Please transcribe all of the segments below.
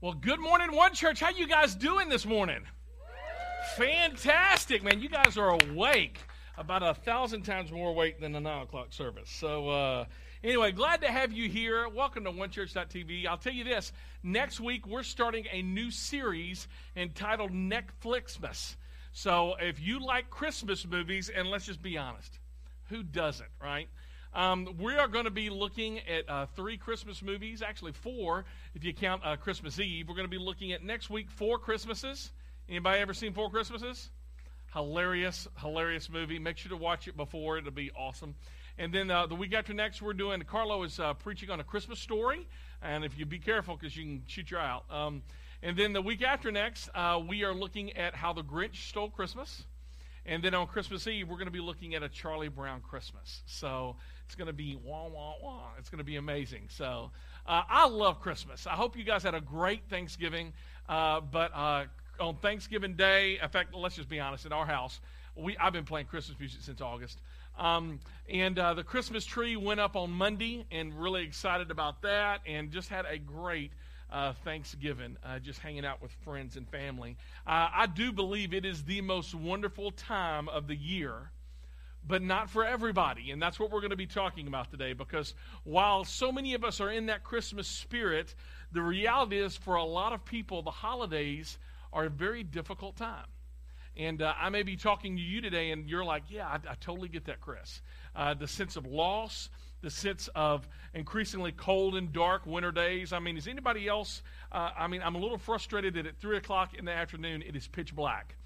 Well, good morning, One Church. How you guys doing this morning? Fantastic, man. You guys are awake. About a thousand times more awake than the nine o'clock service. So, uh, anyway, glad to have you here. Welcome to OneChurch.tv. I'll tell you this: next week we're starting a new series entitled Netflixmas. So, if you like Christmas movies, and let's just be honest, who doesn't, right? Um, we are going to be looking at uh, three Christmas movies, actually four, if you count uh, Christmas Eve. We're going to be looking at next week four Christmases. Anybody ever seen Four Christmases? Hilarious, hilarious movie. Make sure to watch it before; it'll be awesome. And then uh, the week after next, we're doing. Carlo is uh, preaching on a Christmas story, and if you be careful, because you can shoot your eye out. Um, and then the week after next, uh, we are looking at how the Grinch stole Christmas. And then on Christmas Eve, we're going to be looking at a Charlie Brown Christmas. So it's going to be wah, wah, wah. It's going to be amazing. So uh, I love Christmas. I hope you guys had a great Thanksgiving. Uh, but uh, on Thanksgiving Day, in fact, let's just be honest, in our house, we, I've been playing Christmas music since August. Um, and uh, the Christmas tree went up on Monday, and really excited about that, and just had a great uh, Thanksgiving, uh, just hanging out with friends and family. Uh, I do believe it is the most wonderful time of the year, but not for everybody. And that's what we're going to be talking about today because while so many of us are in that Christmas spirit, the reality is for a lot of people, the holidays are a very difficult time. And uh, I may be talking to you today, and you're like, yeah, I, I totally get that, Chris. Uh, the sense of loss, the sense of increasingly cold and dark winter days. I mean, is anybody else? Uh, I mean, I'm a little frustrated that at 3 o'clock in the afternoon it is pitch black.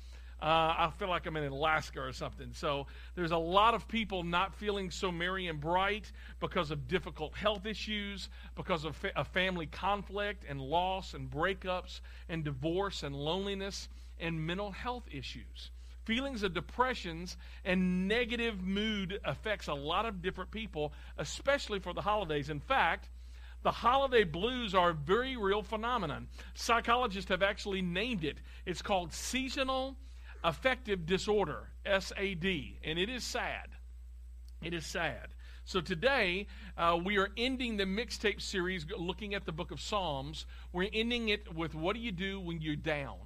Uh, I feel like I'm in Alaska or something. So there's a lot of people not feeling so merry and bright because of difficult health issues, because of fa- a family conflict and loss and breakups and divorce and loneliness and mental health issues. Feelings of depressions and negative mood affects a lot of different people, especially for the holidays. In fact, the holiday blues are a very real phenomenon. Psychologists have actually named it. It's called seasonal affective disorder, SAD, and it is sad. It is sad. So today, uh, we are ending the mixtape series looking at the book of Psalms. We're ending it with what do you do when you're down?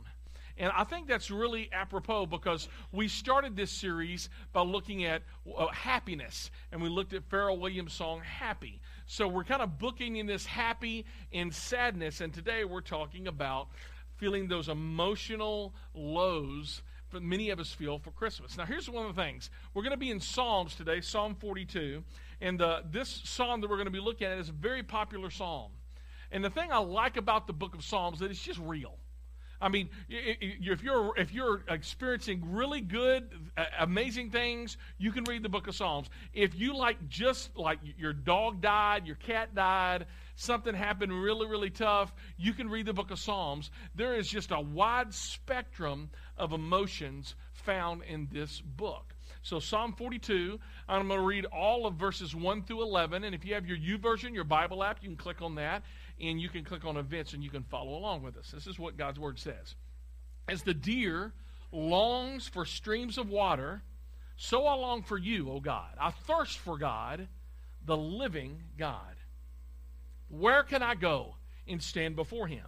And I think that's really apropos because we started this series by looking at uh, happiness, and we looked at Pharrell Williams' song Happy. So we're kind of booking in this happy and sadness, and today we're talking about feeling those emotional lows that many of us feel for Christmas. Now, here's one of the things we're going to be in Psalms today, Psalm 42, and uh, this psalm that we're going to be looking at is a very popular psalm. And the thing I like about the book of Psalms is that it's just real. I mean, if you're if you're experiencing really good, amazing things, you can read the Book of Psalms. If you like just like your dog died, your cat died, something happened really really tough, you can read the Book of Psalms. There is just a wide spectrum of emotions found in this book. So Psalm 42, I'm going to read all of verses 1 through 11. And if you have your YouVersion, your Bible app, you can click on that and you can click on events and you can follow along with us. This is what God's Word says. As the deer longs for streams of water, so I long for you, O God. I thirst for God, the living God. Where can I go and stand before him?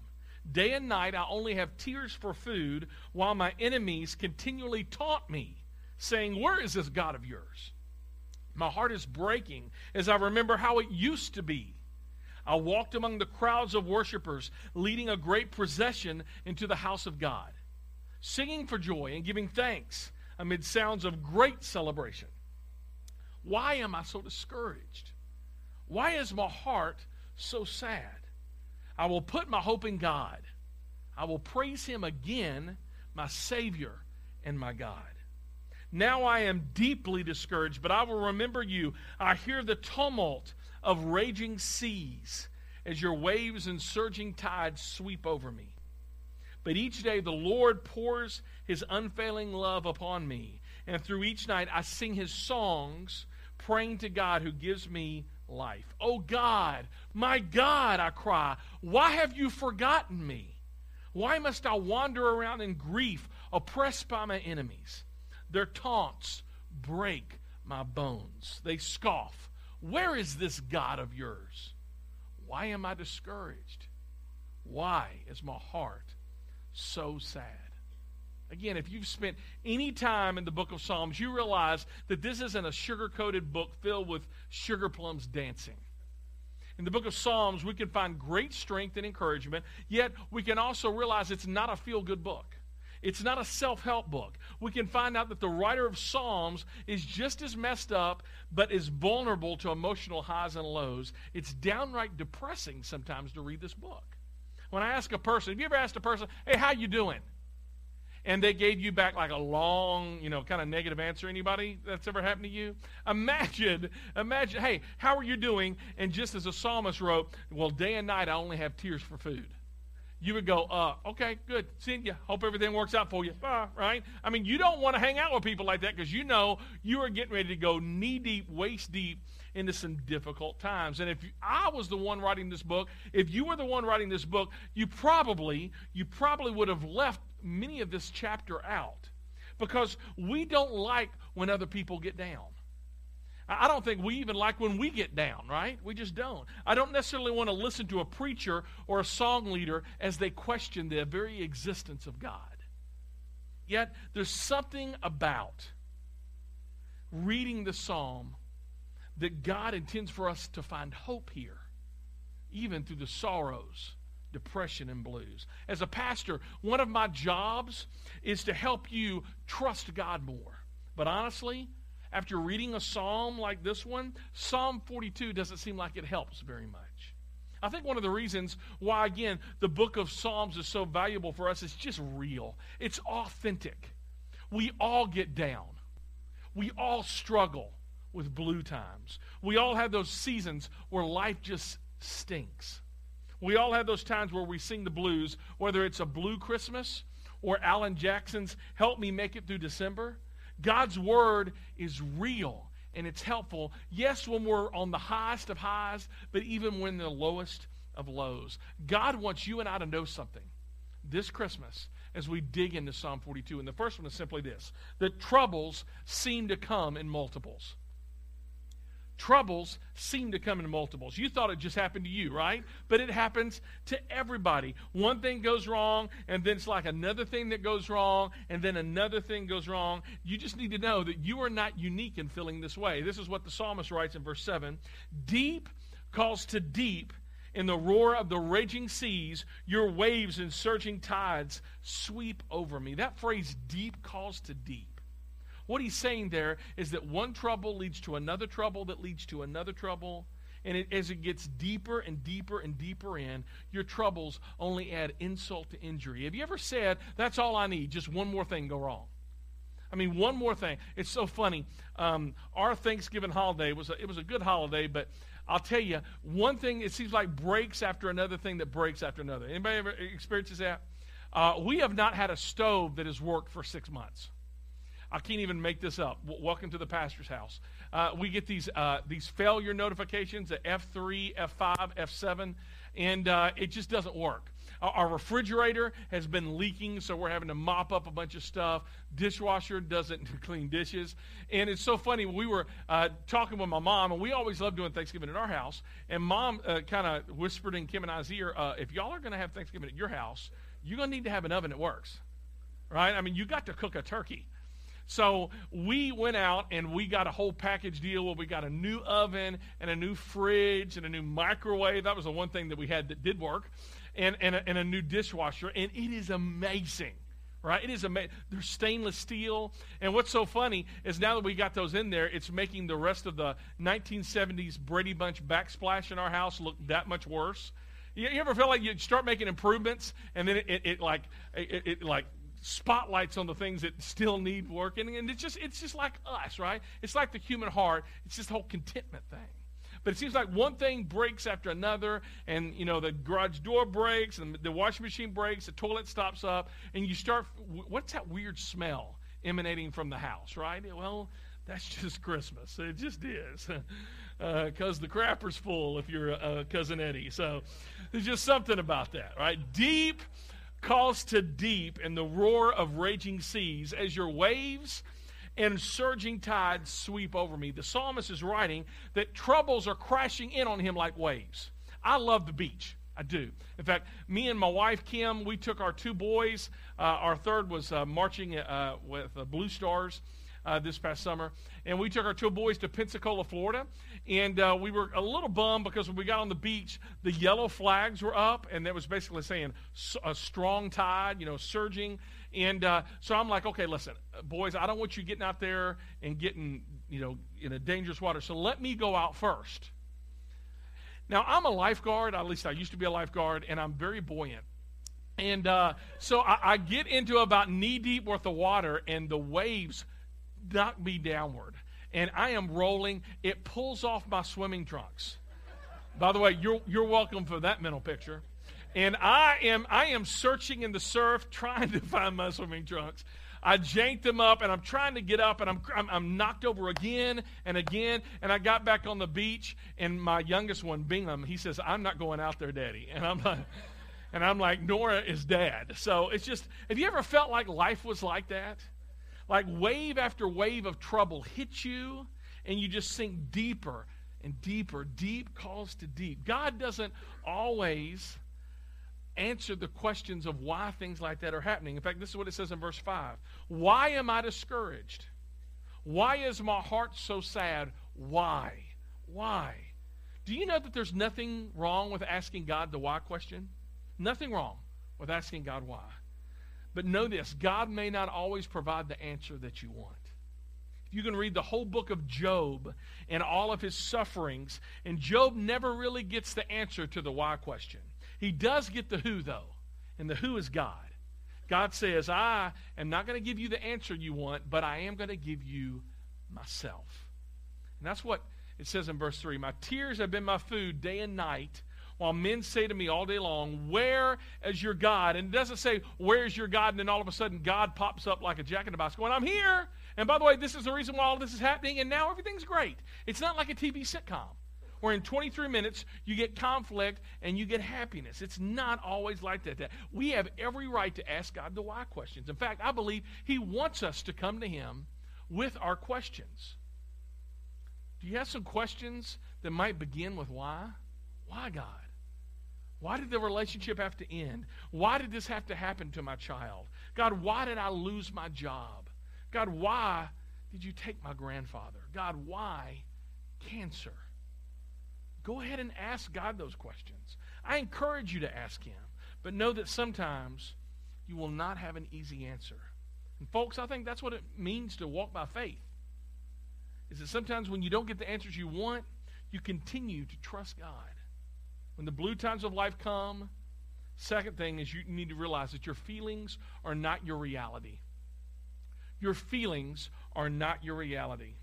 Day and night I only have tears for food, while my enemies continually taunt me, saying, Where is this God of yours? My heart is breaking as I remember how it used to be I walked among the crowds of worshipers, leading a great procession into the house of God, singing for joy and giving thanks amid sounds of great celebration. Why am I so discouraged? Why is my heart so sad? I will put my hope in God. I will praise him again, my Savior and my God. Now I am deeply discouraged, but I will remember you. I hear the tumult of raging seas as your waves and surging tides sweep over me. But each day the Lord pours his unfailing love upon me, and through each night I sing his songs, praying to God who gives me life. Oh God, my God, I cry, why have you forgotten me? Why must I wander around in grief, oppressed by my enemies? Their taunts break my bones. They scoff where is this God of yours? Why am I discouraged? Why is my heart so sad? Again, if you've spent any time in the book of Psalms, you realize that this isn't a sugar coated book filled with sugar plums dancing. In the book of Psalms, we can find great strength and encouragement, yet we can also realize it's not a feel good book. It's not a self help book. We can find out that the writer of Psalms is just as messed up, but is vulnerable to emotional highs and lows. It's downright depressing sometimes to read this book. When I ask a person, have you ever asked a person, hey, how you doing? And they gave you back like a long, you know, kind of negative answer. Anybody that's ever happened to you? Imagine, imagine, hey, how are you doing? And just as a psalmist wrote, well, day and night I only have tears for food. You would go, uh, okay, good, seeing you. Hope everything works out for you. Bye, right? I mean, you don't want to hang out with people like that because you know you are getting ready to go knee deep, waist deep into some difficult times. And if I was the one writing this book, if you were the one writing this book, you probably, you probably would have left many of this chapter out because we don't like when other people get down. I don't think we even like when we get down, right? We just don't. I don't necessarily want to listen to a preacher or a song leader as they question the very existence of God. Yet, there's something about reading the psalm that God intends for us to find hope here, even through the sorrows depression and blues. As a pastor, one of my jobs is to help you trust God more. But honestly, after reading a psalm like this one, Psalm 42 doesn't seem like it helps very much. I think one of the reasons why, again, the book of Psalms is so valuable for us is just real. It's authentic. We all get down. We all struggle with blue times. We all have those seasons where life just stinks. We all have those times where we sing the blues, whether it's a blue Christmas or Alan Jackson's Help Me Make It Through December. God's word is real and it's helpful. Yes, when we're on the highest of highs, but even when the lowest of lows. God wants you and I to know something this Christmas as we dig into Psalm 42. And the first one is simply this that troubles seem to come in multiples troubles seem to come in multiples. You thought it just happened to you, right? But it happens to everybody. One thing goes wrong, and then it's like another thing that goes wrong, and then another thing goes wrong. You just need to know that you are not unique in feeling this way. This is what the psalmist writes in verse 7 Deep calls to deep. In the roar of the raging seas, your waves and surging tides sweep over me. That phrase, deep calls to deep what he's saying there is that one trouble leads to another trouble that leads to another trouble. And it, as it gets deeper and deeper and deeper in, your troubles only add insult to injury. Have you ever said, that's all I need, just one more thing go wrong? I mean, one more thing. It's so funny. Um, our Thanksgiving holiday was a, it was a good holiday, but I'll tell you one thing. It seems like breaks after another thing that breaks after another. Anybody ever experiences that? Uh, we have not had a stove that has worked for six months. I can't even make this up. W- welcome to the pastor's house. Uh, we get these uh, these failure notifications at F3, F5, F7, and uh, it just doesn't work. Our refrigerator has been leaking, so we're having to mop up a bunch of stuff. Dishwasher doesn't clean dishes. And it's so funny. We were uh, talking with my mom, and we always love doing Thanksgiving at our house. And mom uh, kind of whispered in Kim and I's ear uh, if y'all are going to have Thanksgiving at your house, you're going to need to have an oven that works. Right? I mean, you got to cook a turkey. So we went out and we got a whole package deal where we got a new oven and a new fridge and a new microwave. That was the one thing that we had that did work, and, and, a, and a new dishwasher. And it is amazing right? It is amazing. They're stainless steel. And what's so funny is now that we got those in there, it's making the rest of the 1970s Brady Bunch backsplash in our house look that much worse. You, ever feel like you start making improvements and then it, it, it like it, it, like spotlights on the things that still need working. And it's just it's just like us right? It's like the human heart. It's just the whole contentment thing. But it seems like one thing breaks after another. And you know the garage door breaks and the washing machine breaks. The toilet stops up. And you start what's that weird smell emanating from the house right? Well that's just christmas. It just is. Because uh, the crapper's full if you're uh, cousin eddie. So there's just something about that right? Deep calls to deep and the roar of raging seas as your waves and surging tides sweep over me. The psalmist is writing that troubles are crashing in on him like waves. I love the beach. I do. In fact, me and my wife Kim, we took our two boys. Uh, our third was uh, marching uh, with Blue Stars uh, this past summer, and we took our two boys to Pensacola, Florida, and uh, we were a little bummed because when we got on the beach, the yellow flags were up, and that was basically saying a strong tide, you know, surging. And uh, so I'm like, okay, listen, boys, I don't want you getting out there and getting, you know, in a dangerous water. So let me go out first. Now, I'm a lifeguard, at least I used to be a lifeguard, and I'm very buoyant. And uh, so I, I, get into about knee deep worth of water, and the waves knock me downward. And I am rolling. It pulls off my swimming trunks. By the way, you're, you're welcome for that mental picture. And I am, I am searching in the surf trying to find my swimming trunks. I janked them up and I'm trying to get up and I'm, I'm, I'm, knocked over again and again. And I got back on the beach and my youngest one, Bingham, he says, I'm not going out there, Daddy. And I'm like, and I'm like, Nora is dad. So it's just, have you ever felt like life was like that? Like wave after wave of trouble hits you and you just sink deeper and deeper. Deep calls to deep. God doesn't always answer the questions of why things like that are happening. In fact, this is what it says in verse 5 Why am I discouraged? Why is my heart so sad? Why? Why? Do you know that there's nothing wrong with asking God the why question? Nothing wrong with asking God why. But know this God may not always provide the answer that you want. If You can read the whole book of Job and all of his sufferings, and Job never really gets the answer to the why question. He does get the who, though, and the who is God. God says, I am not going to give you the answer you want, but I am going to give you myself. And that's what it says in verse 3 My tears have been my food day and night, while men say to me all day long, Where is your God? And it doesn't say, Where is your God? And then all of a sudden, God pops up like a jack in the box going, I'm here. And by the way, this is the reason why all this is happening, and now everything's great. It's not like a TV sitcom where in 23 minutes you get conflict and you get happiness. It's not always like that. We have every right to ask God the why questions. In fact, I believe He wants us to come to Him with our questions. Do you have some questions that might begin with why? Why, God? Why did the relationship have to end? Why did this have to happen to my child? God, why did I lose my job? God, why did you take my grandfather? God, why cancer? Go ahead and ask God those questions. I encourage you to ask Him, but know that sometimes you will not have an easy answer. And folks, I think that's what it means to walk by faith. Is that sometimes when you don't get the answers you want, you continue to trust God. When the blue times of life come, second thing is you need to realize that your feelings are not your reality. Your feelings are not your reality.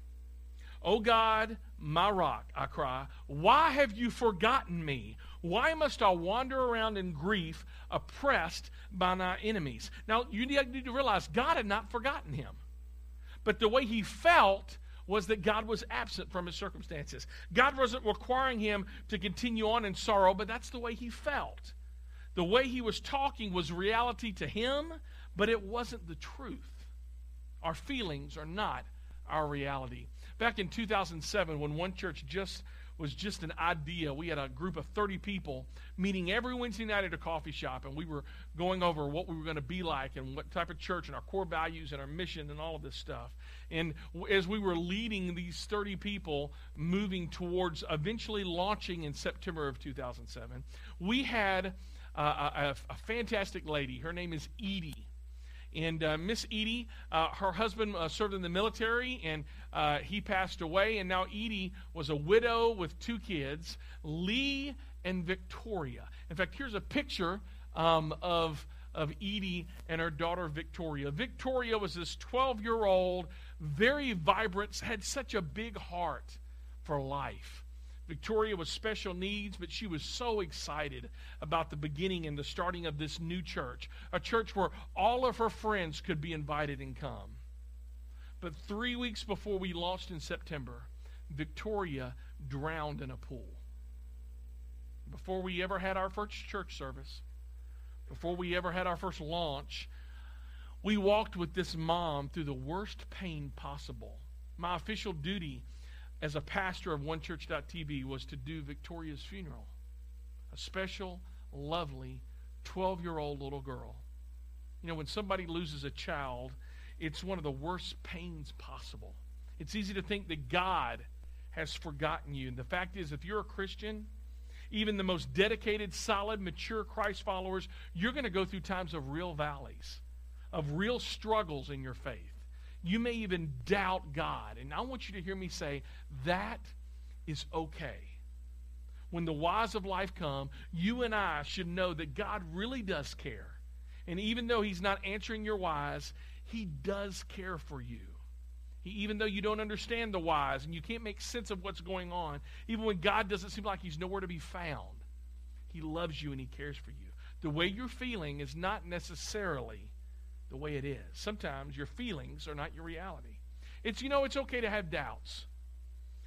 Oh God, my rock, I cry, why have you forgotten me? Why must I wander around in grief, oppressed by my enemies? Now, you need to realize God had not forgotten him. But the way he felt was that God was absent from his circumstances. God wasn't requiring him to continue on in sorrow, but that's the way he felt. The way he was talking was reality to him, but it wasn't the truth. Our feelings are not our reality. Back in 2007, when One Church just was just an idea. We had a group of 30 people meeting every Wednesday night at a coffee shop, and we were going over what we were going to be like and what type of church and our core values and our mission and all of this stuff. And as we were leading these 30 people moving towards eventually launching in September of 2007, we had a, a fantastic lady. Her name is Edie. And uh, Miss Edie, uh, her husband uh, served in the military, and uh, he passed away. And now Edie was a widow with two kids, Lee and Victoria. In fact, here's a picture um, of of Edie and her daughter Victoria. Victoria was this 12 year old, very vibrant, had such a big heart for life. Victoria was special needs, but she was so excited about the beginning and the starting of this new church, a church where all of her friends could be invited and come. But three weeks before we launched in September, Victoria drowned in a pool. Before we ever had our first church service, before we ever had our first launch, we walked with this mom through the worst pain possible. My official duty as a pastor of onechurch.tv was to do Victoria's funeral, a special lovely 12 year old little girl. You know, when somebody loses a child, it's one of the worst pains possible. It's easy to think that God has forgotten you. And the fact is, if you're a Christian, even the most dedicated, solid, mature Christ followers, you're going to go through times of real valleys, of real struggles in your faith. You may even doubt God. And I want you to hear me say that is okay. When the whys of life come, you and I should know that God really does care. And even though He's not answering your whys, He does care for you. He, even though you don't understand the whys and you can't make sense of what's going on, even when God doesn't seem like He's nowhere to be found, He loves you and He cares for you. The way you're feeling is not necessarily the way it is. Sometimes your feelings are not your reality. It's, you know, it's okay to have doubts.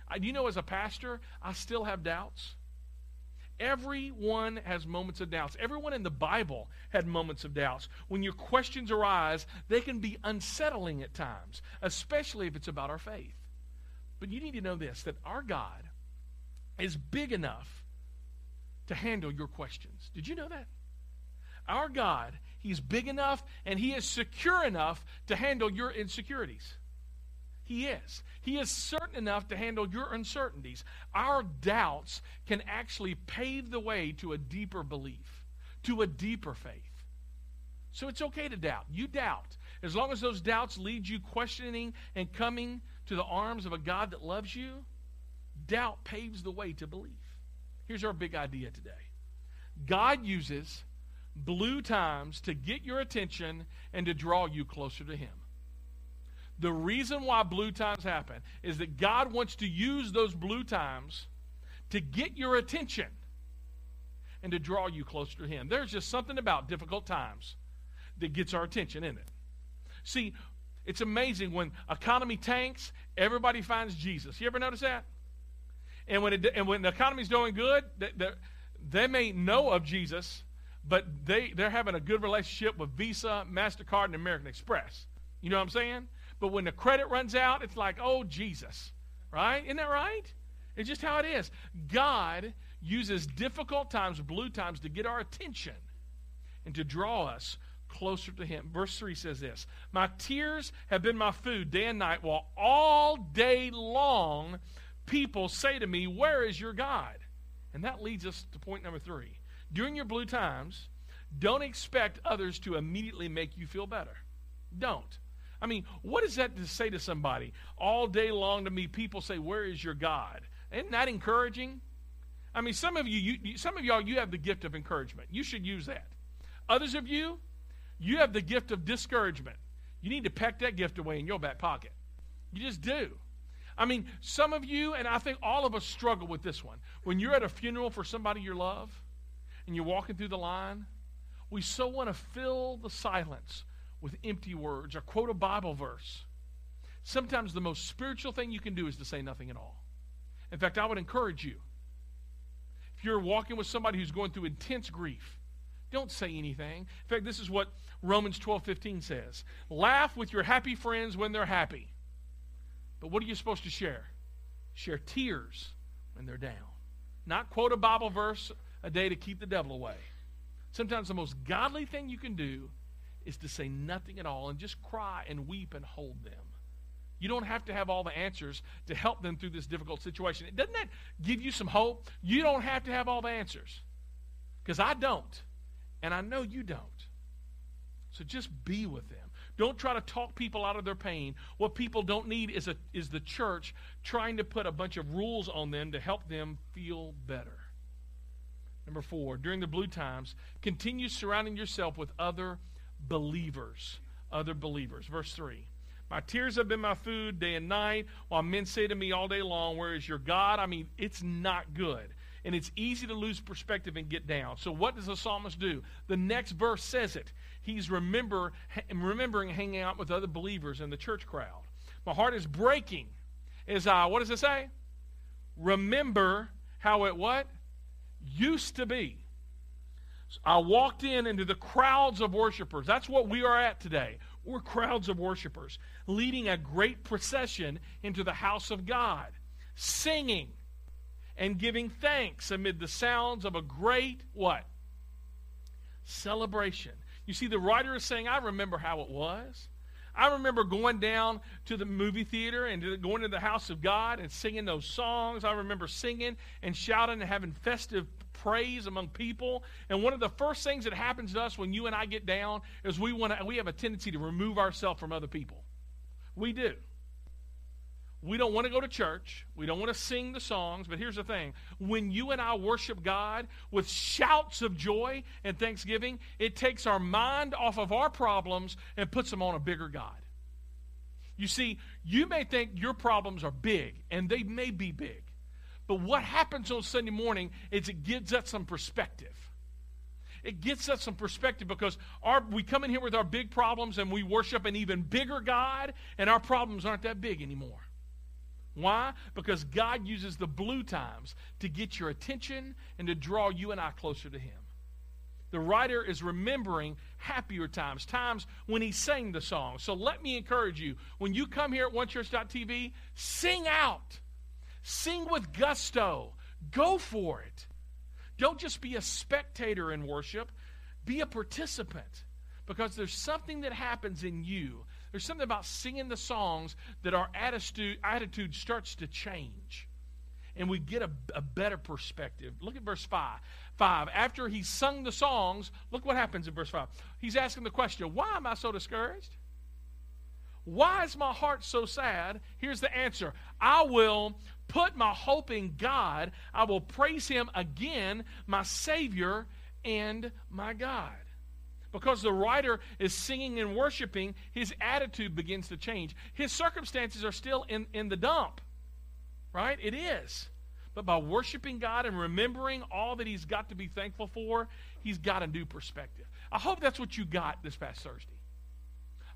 I, you know, as a pastor, I still have doubts. Everyone has moments of doubts. Everyone in the Bible had moments of doubts. When your questions arise, they can be unsettling at times, especially if it's about our faith. But you need to know this that our God is big enough to handle your questions. Did you know that? Our God, He's big enough and He is secure enough to handle your insecurities. He is. He is certain enough to handle your uncertainties. Our doubts can actually pave the way to a deeper belief, to a deeper faith. So it's okay to doubt. You doubt. As long as those doubts lead you questioning and coming to the arms of a God that loves you, doubt paves the way to belief. Here's our big idea today God uses blue times to get your attention and to draw you closer to Him. The reason why blue times happen is that God wants to use those blue times to get your attention and to draw you closer to Him. There's just something about difficult times that gets our attention, isn't it? See, it's amazing when economy tanks, everybody finds Jesus. You ever notice that? And when, it, and when the economy's doing good, they, they may know of Jesus, but they, they're having a good relationship with Visa, MasterCard, and American Express. You know what I'm saying? But when the credit runs out, it's like, oh, Jesus. Right? Isn't that right? It's just how it is. God uses difficult times, blue times, to get our attention and to draw us closer to Him. Verse 3 says this My tears have been my food day and night, while all day long people say to me, Where is your God? And that leads us to point number three. During your blue times, don't expect others to immediately make you feel better. Don't. I mean, what is that to say to somebody? All day long to me, people say, Where is your God? Isn't that encouraging? I mean, some of you, you, some of y'all, you have the gift of encouragement. You should use that. Others of you, you have the gift of discouragement. You need to pack that gift away in your back pocket. You just do. I mean, some of you, and I think all of us struggle with this one. When you're at a funeral for somebody you love and you're walking through the line, we so want to fill the silence with empty words or quote a Bible verse. Sometimes the most spiritual thing you can do is to say nothing at all. In fact, I would encourage you if you're walking with somebody who's going through intense grief, don't say anything. In fact, this is what Romans 12 15 says Laugh with your happy friends when they're happy. But what are you supposed to share? Share tears when they're down. Not quote a Bible verse a day to keep the devil away. Sometimes the most godly thing you can do is to say nothing at all and just cry and weep and hold them. You don't have to have all the answers to help them through this difficult situation. Doesn't that give you some hope? You don't have to have all the answers. Because I don't. And I know you don't. So just be with them. Don't try to talk people out of their pain. What people don't need is, a, is the church trying to put a bunch of rules on them to help them feel better. Number four, during the blue times, continue surrounding yourself with other believers. Other believers. Verse 3. My tears have been my food day and night, while men say to me all day long, Where is your God? I mean, it's not good. And it's easy to lose perspective and get down. So, what does the psalmist do? The next verse says it. He's remember, remembering hanging out with other believers in the church crowd. My heart is breaking as I, what does it say? Remember how it what? Used to be. I walked in into the crowds of worshipers. That's what we are at today. We're crowds of worshipers leading a great procession into the house of God, singing and giving thanks amid the sounds of a great what? celebration. You see, the writer is saying, I remember how it was. I remember going down to the movie theater and going to the house of God and singing those songs. I remember singing and shouting and having festive praise among people. And one of the first things that happens to us when you and I get down is we want to, we have a tendency to remove ourselves from other people. We do. We don't want to go to church. We don't want to sing the songs. But here's the thing when you and I worship God with shouts of joy and thanksgiving, it takes our mind off of our problems and puts them on a bigger God. You see, you may think your problems are big, and they may be big. But what happens on Sunday morning is it gives us some perspective. It gets us some perspective because our, we come in here with our big problems and we worship an even bigger God, and our problems aren't that big anymore. Why? Because God uses the blue times to get your attention and to draw you and I closer to Him. The writer is remembering happier times, times when he sang the song. So let me encourage you when you come here at onechurch.tv, sing out, sing with gusto, go for it. Don't just be a spectator in worship, be a participant because there's something that happens in you there's something about singing the songs that our attitude, attitude starts to change. And we get a, a better perspective. Look at verse 5. 5. After he sung the songs, look what happens in verse 5. He's asking the question, Why am I so discouraged? Why is my heart so sad? Here's the answer I will put my hope in God. I will praise him again, my Savior and my God. Because the writer is singing and worshiping, his attitude begins to change. His circumstances are still in, in the dump, right? It is. But by worshiping God and remembering all that he's got to be thankful for, he's got a new perspective. I hope that's what you got this past Thursday.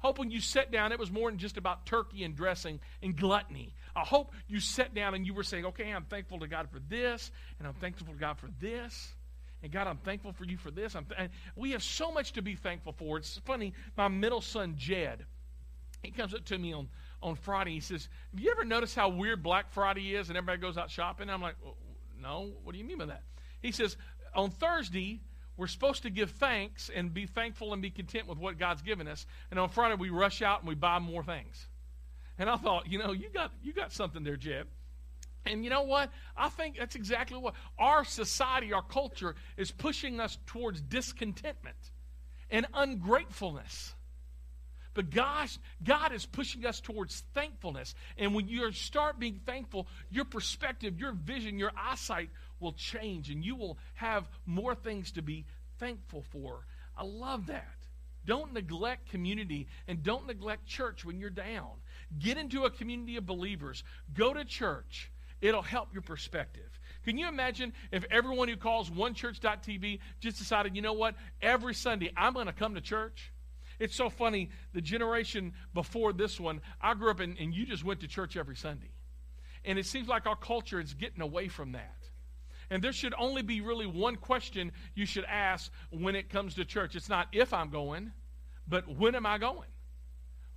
hope when you sat down, it was more than just about turkey and dressing and gluttony. I hope you sat down and you were saying, okay, I'm thankful to God for this, and I'm thankful to God for this. And God, I'm thankful for you for this. Th- we have so much to be thankful for. It's funny, my middle son, Jed, he comes up to me on, on Friday. He says, Have you ever noticed how weird Black Friday is and everybody goes out shopping? I'm like, No, what do you mean by that? He says, On Thursday, we're supposed to give thanks and be thankful and be content with what God's given us. And on Friday, we rush out and we buy more things. And I thought, you know, you got, you got something there, Jed. And you know what? I think that's exactly what our society, our culture is pushing us towards discontentment and ungratefulness. But gosh, God is pushing us towards thankfulness. And when you start being thankful, your perspective, your vision, your eyesight will change and you will have more things to be thankful for. I love that. Don't neglect community and don't neglect church when you're down. Get into a community of believers. Go to church. It'll help your perspective. Can you imagine if everyone who calls onechurch.tv just decided, you know what, every Sunday I'm going to come to church? It's so funny, the generation before this one, I grew up in, and you just went to church every Sunday. And it seems like our culture is getting away from that. And there should only be really one question you should ask when it comes to church. It's not if I'm going, but when am I going?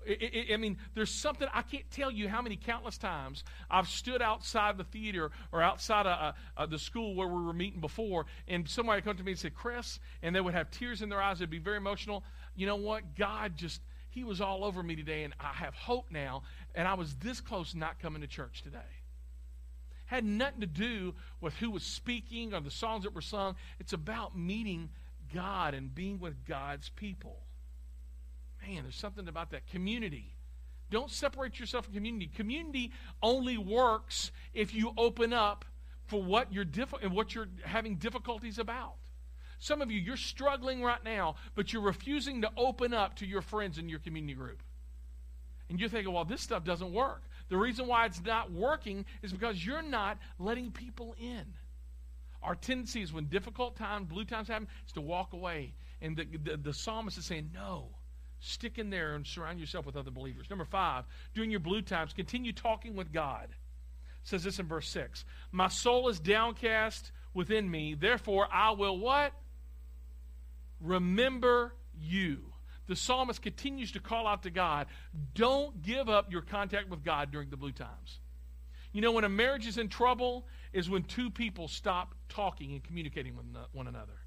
It, I mean, there's something, I can't tell you how many countless times I've stood outside the theater or outside of, uh, uh, the school where we were meeting before, and somebody would come to me and say, Chris, and they would have tears in their eyes. They'd be very emotional. You know what? God just, He was all over me today, and I have hope now, and I was this close not coming to church today. Had nothing to do with who was speaking or the songs that were sung. It's about meeting God and being with God's people. Man, there's something about that community. Don't separate yourself from community. Community only works if you open up for what you're diff- what you're having difficulties about. Some of you, you're struggling right now, but you're refusing to open up to your friends in your community group. And you're thinking, well, this stuff doesn't work. The reason why it's not working is because you're not letting people in. Our tendency is when difficult times, blue times happen, is to walk away. And the, the, the psalmist is saying, no. Stick in there and surround yourself with other believers. Number five, during your blue times, continue talking with God. It says this in verse 6. My soul is downcast within me, therefore I will what? Remember you. The psalmist continues to call out to God. Don't give up your contact with God during the blue times. You know, when a marriage is in trouble, is when two people stop talking and communicating with one another.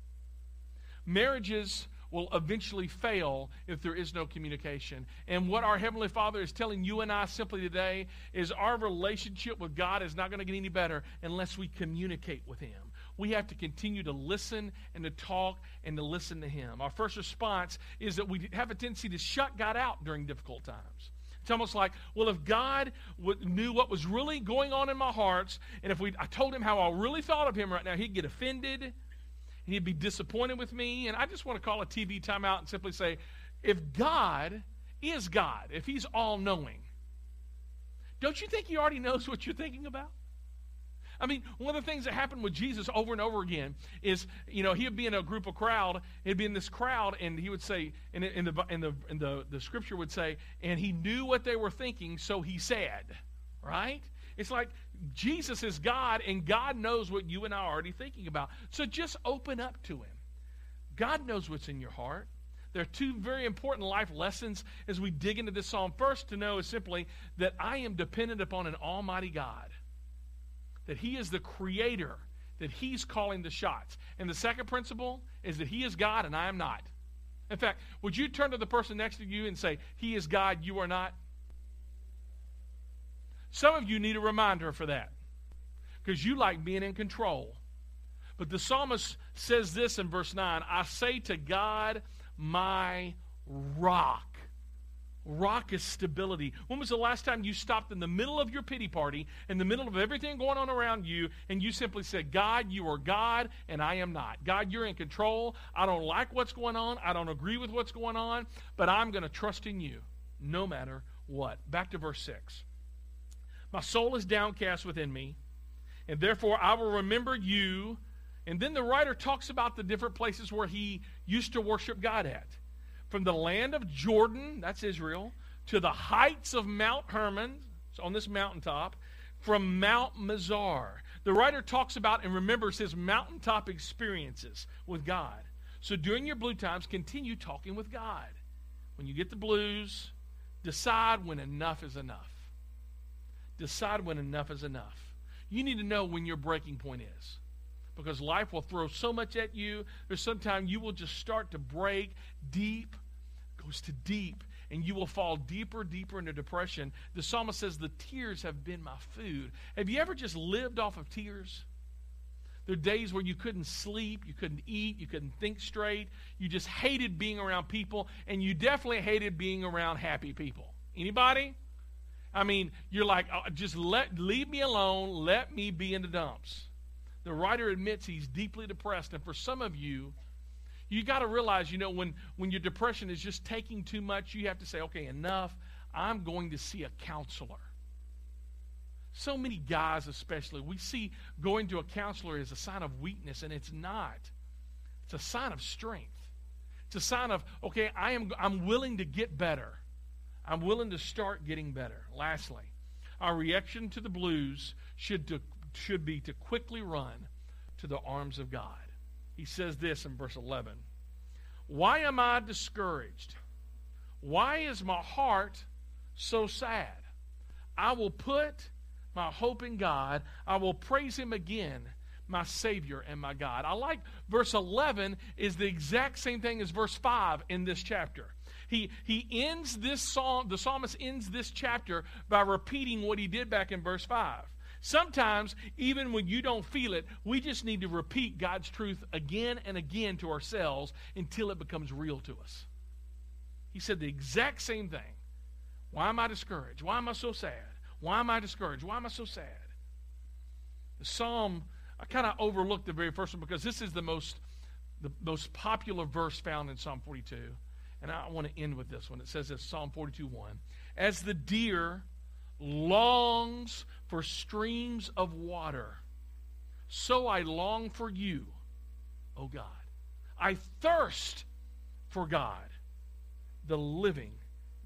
marriages will eventually fail if there is no communication. And what our Heavenly Father is telling you and I simply today is our relationship with God is not going to get any better unless we communicate with Him. We have to continue to listen and to talk and to listen to Him. Our first response is that we have a tendency to shut God out during difficult times. It's almost like, well, if God knew what was really going on in my hearts, and if we, I told him how I really thought of him right now, he'd get offended he'd be disappointed with me. And I just want to call a TV timeout and simply say, if God is God, if he's all knowing, don't you think he already knows what you're thinking about? I mean, one of the things that happened with Jesus over and over again is, you know, he would be in a group of crowd, he'd be in this crowd, and he would say, and in the, in the, in the, the scripture would say, and he knew what they were thinking, so he said, right? It's like Jesus is God, and God knows what you and I are already thinking about. So just open up to Him. God knows what's in your heart. There are two very important life lessons as we dig into this psalm. First, to know is simply that I am dependent upon an almighty God, that He is the creator, that He's calling the shots. And the second principle is that He is God and I am not. In fact, would you turn to the person next to you and say, He is God, you are not? Some of you need a reminder for that because you like being in control. But the psalmist says this in verse 9 I say to God, my rock. Rock is stability. When was the last time you stopped in the middle of your pity party, in the middle of everything going on around you, and you simply said, God, you are God, and I am not. God, you're in control. I don't like what's going on. I don't agree with what's going on, but I'm going to trust in you no matter what. Back to verse 6. My soul is downcast within me, and therefore I will remember you. And then the writer talks about the different places where he used to worship God at. From the land of Jordan, that's Israel, to the heights of Mount Hermon, on this mountaintop, from Mount Mizar. The writer talks about and remembers his mountaintop experiences with God. So during your blue times, continue talking with God. When you get the blues, decide when enough is enough. Decide when enough is enough. You need to know when your breaking point is. Because life will throw so much at you. There's sometimes you will just start to break deep, goes to deep, and you will fall deeper, deeper into depression. The psalmist says, The tears have been my food. Have you ever just lived off of tears? There are days where you couldn't sleep, you couldn't eat, you couldn't think straight. You just hated being around people, and you definitely hated being around happy people. Anybody? I mean, you're like, oh, just let leave me alone. Let me be in the dumps. The writer admits he's deeply depressed, and for some of you, you got to realize, you know, when when your depression is just taking too much, you have to say, okay, enough. I'm going to see a counselor. So many guys, especially, we see going to a counselor as a sign of weakness, and it's not. It's a sign of strength. It's a sign of, okay, I am I'm willing to get better. I'm willing to start getting better. Lastly, our reaction to the blues should, to, should be to quickly run to the arms of God. He says this in verse 11 Why am I discouraged? Why is my heart so sad? I will put my hope in God. I will praise Him again, my Savior and my God. I like verse 11 is the exact same thing as verse 5 in this chapter. He, he ends this psalm, the psalmist ends this chapter by repeating what he did back in verse 5. Sometimes, even when you don't feel it, we just need to repeat God's truth again and again to ourselves until it becomes real to us. He said the exact same thing. Why am I discouraged? Why am I so sad? Why am I discouraged? Why am I so sad? The psalm, I kind of overlooked the very first one because this is the most, the most popular verse found in Psalm 42. And I want to end with this one. It says this Psalm 42 1. As the deer longs for streams of water, so I long for you, O God. I thirst for God, the living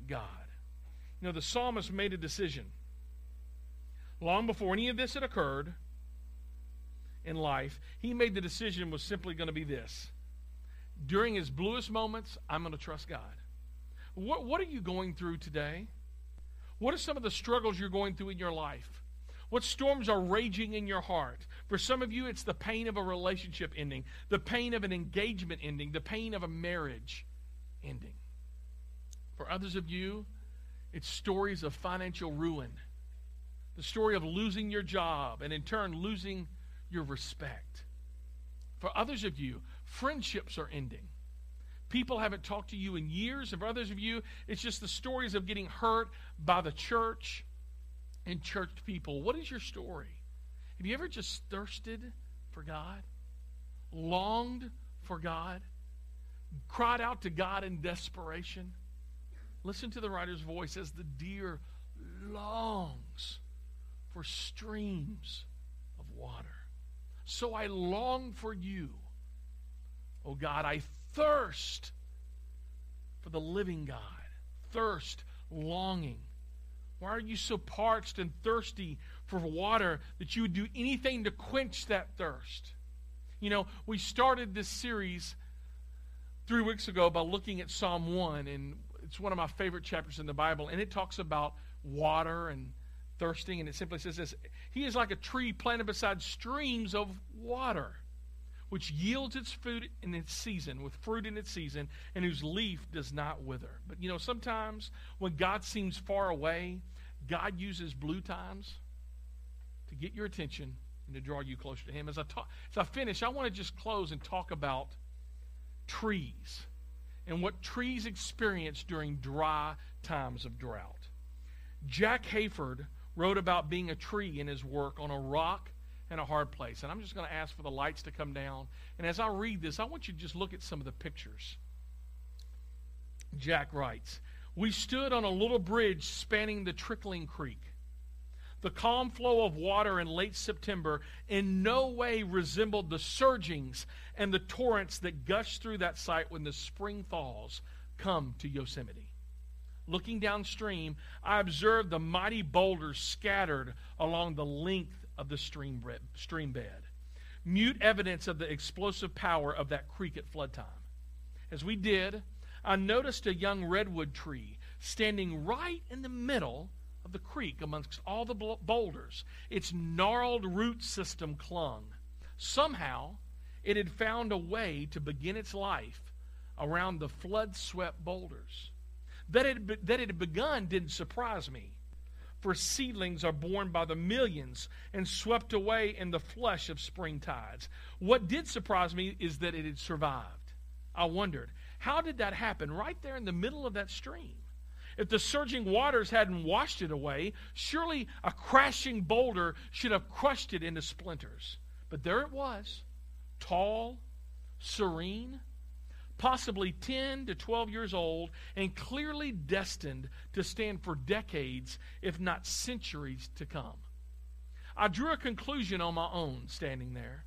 God. You know, the psalmist made a decision long before any of this had occurred in life. He made the decision was simply going to be this during his bluest moments, I'm going to trust God. What, what are you going through today? What are some of the struggles you're going through in your life? What storms are raging in your heart? For some of you, it's the pain of a relationship ending, the pain of an engagement ending, the pain of a marriage ending. For others of you, it's stories of financial ruin, the story of losing your job and in turn losing your respect. For others of you, friendships are ending. People haven't talked to you in years. And for others of you, it's just the stories of getting hurt by the church and church people. What is your story? Have you ever just thirsted for God? Longed for God? Cried out to God in desperation? Listen to the writer's voice as the deer longs for streams of water. So I long for you. Oh God, I thirst for the living God. Thirst, longing why are you so parched and thirsty for water that you would do anything to quench that thirst? You know, we started this series three weeks ago by looking at Psalm 1, and it's one of my favorite chapters in the Bible, and it talks about water and thirsting, and it simply says this He is like a tree planted beside streams of water which yields its food in its season, with fruit in its season, and whose leaf does not wither. But you know, sometimes when God seems far away, God uses blue times to get your attention and to draw you closer to Him. As I talk, as I finish, I want to just close and talk about trees and what trees experience during dry times of drought. Jack Hayford wrote about being a tree in his work on a rock in a hard place. And I'm just going to ask for the lights to come down. And as I read this, I want you to just look at some of the pictures. Jack writes We stood on a little bridge spanning the trickling creek. The calm flow of water in late September in no way resembled the surgings and the torrents that gush through that site when the spring thaws come to Yosemite. Looking downstream, I observed the mighty boulders scattered along the length of the stream, stream bed. Mute evidence of the explosive power of that creek at flood time. As we did, I noticed a young redwood tree standing right in the middle of the creek amongst all the boulders. Its gnarled root system clung. Somehow, it had found a way to begin its life around the flood swept boulders. That it, that it had begun didn't surprise me for seedlings are born by the millions and swept away in the flush of spring tides. What did surprise me is that it had survived. I wondered, how did that happen right there in the middle of that stream? If the surging waters hadn't washed it away, surely a crashing boulder should have crushed it into splinters. But there it was, tall, serene, possibly 10 to 12 years old, and clearly destined to stand for decades, if not centuries, to come. I drew a conclusion on my own standing there.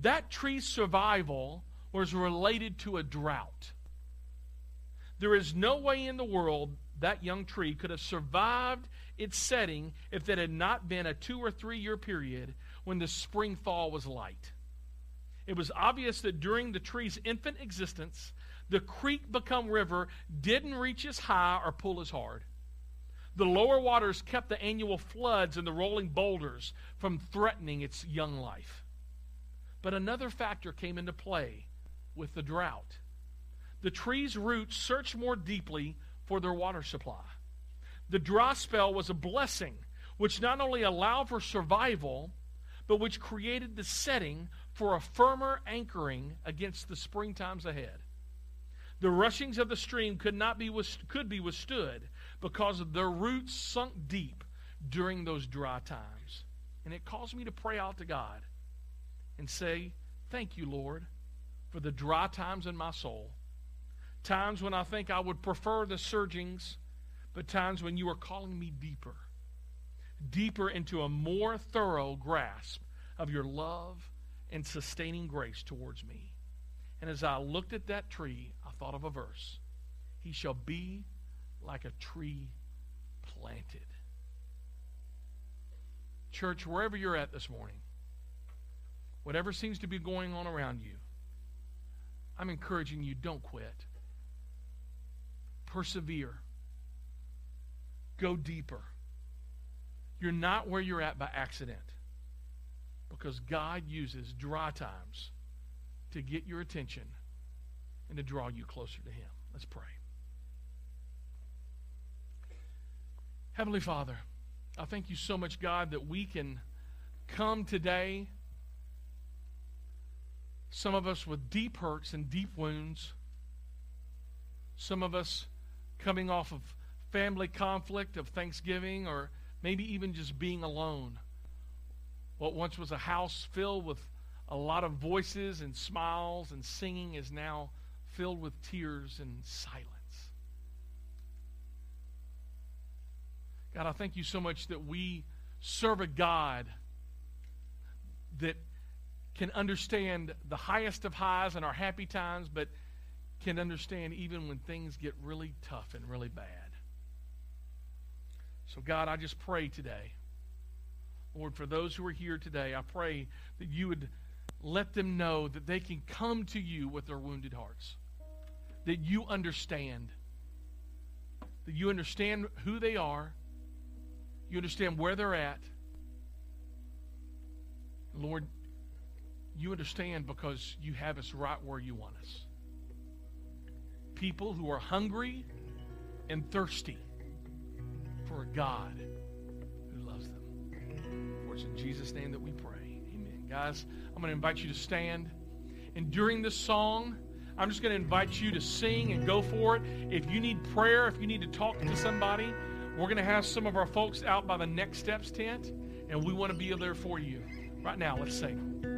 That tree's survival was related to a drought. There is no way in the world that young tree could have survived its setting if it had not been a two or three year period when the spring thaw was light. It was obvious that during the tree's infant existence, the creek become river didn't reach as high or pull as hard. The lower waters kept the annual floods and the rolling boulders from threatening its young life. But another factor came into play with the drought. The tree's roots searched more deeply for their water supply. The dry spell was a blessing, which not only allowed for survival, but which created the setting for a firmer anchoring against the spring times ahead. The rushings of the stream could not be could be withstood because of their roots sunk deep during those dry times. And it caused me to pray out to God and say, Thank you, Lord, for the dry times in my soul. Times when I think I would prefer the surgings, but times when you are calling me deeper, deeper into a more thorough grasp of your love and sustaining grace towards me. And as I looked at that tree, I thought of a verse He shall be like a tree planted. Church, wherever you're at this morning, whatever seems to be going on around you, I'm encouraging you don't quit. Persevere. Go deeper. you're not where you're at by accident. Because God uses dry times to get your attention and to draw you closer to Him. Let's pray. Heavenly Father, I thank you so much, God, that we can come today, some of us with deep hurts and deep wounds, some of us coming off of family conflict of Thanksgiving or maybe even just being alone. What once was a house filled with a lot of voices and smiles and singing is now filled with tears and silence. God, I thank you so much that we serve a God that can understand the highest of highs and our happy times, but can understand even when things get really tough and really bad. So, God, I just pray today. Lord, for those who are here today, I pray that you would let them know that they can come to you with their wounded hearts, that you understand, that you understand who they are, you understand where they're at. Lord, you understand because you have us right where you want us. People who are hungry and thirsty for a God who loves them. For it's in Jesus' name that we pray. Amen. Guys, I'm going to invite you to stand. And during this song, I'm just going to invite you to sing and go for it. If you need prayer, if you need to talk to somebody, we're going to have some of our folks out by the Next Steps tent, and we want to be there for you. Right now, let's sing.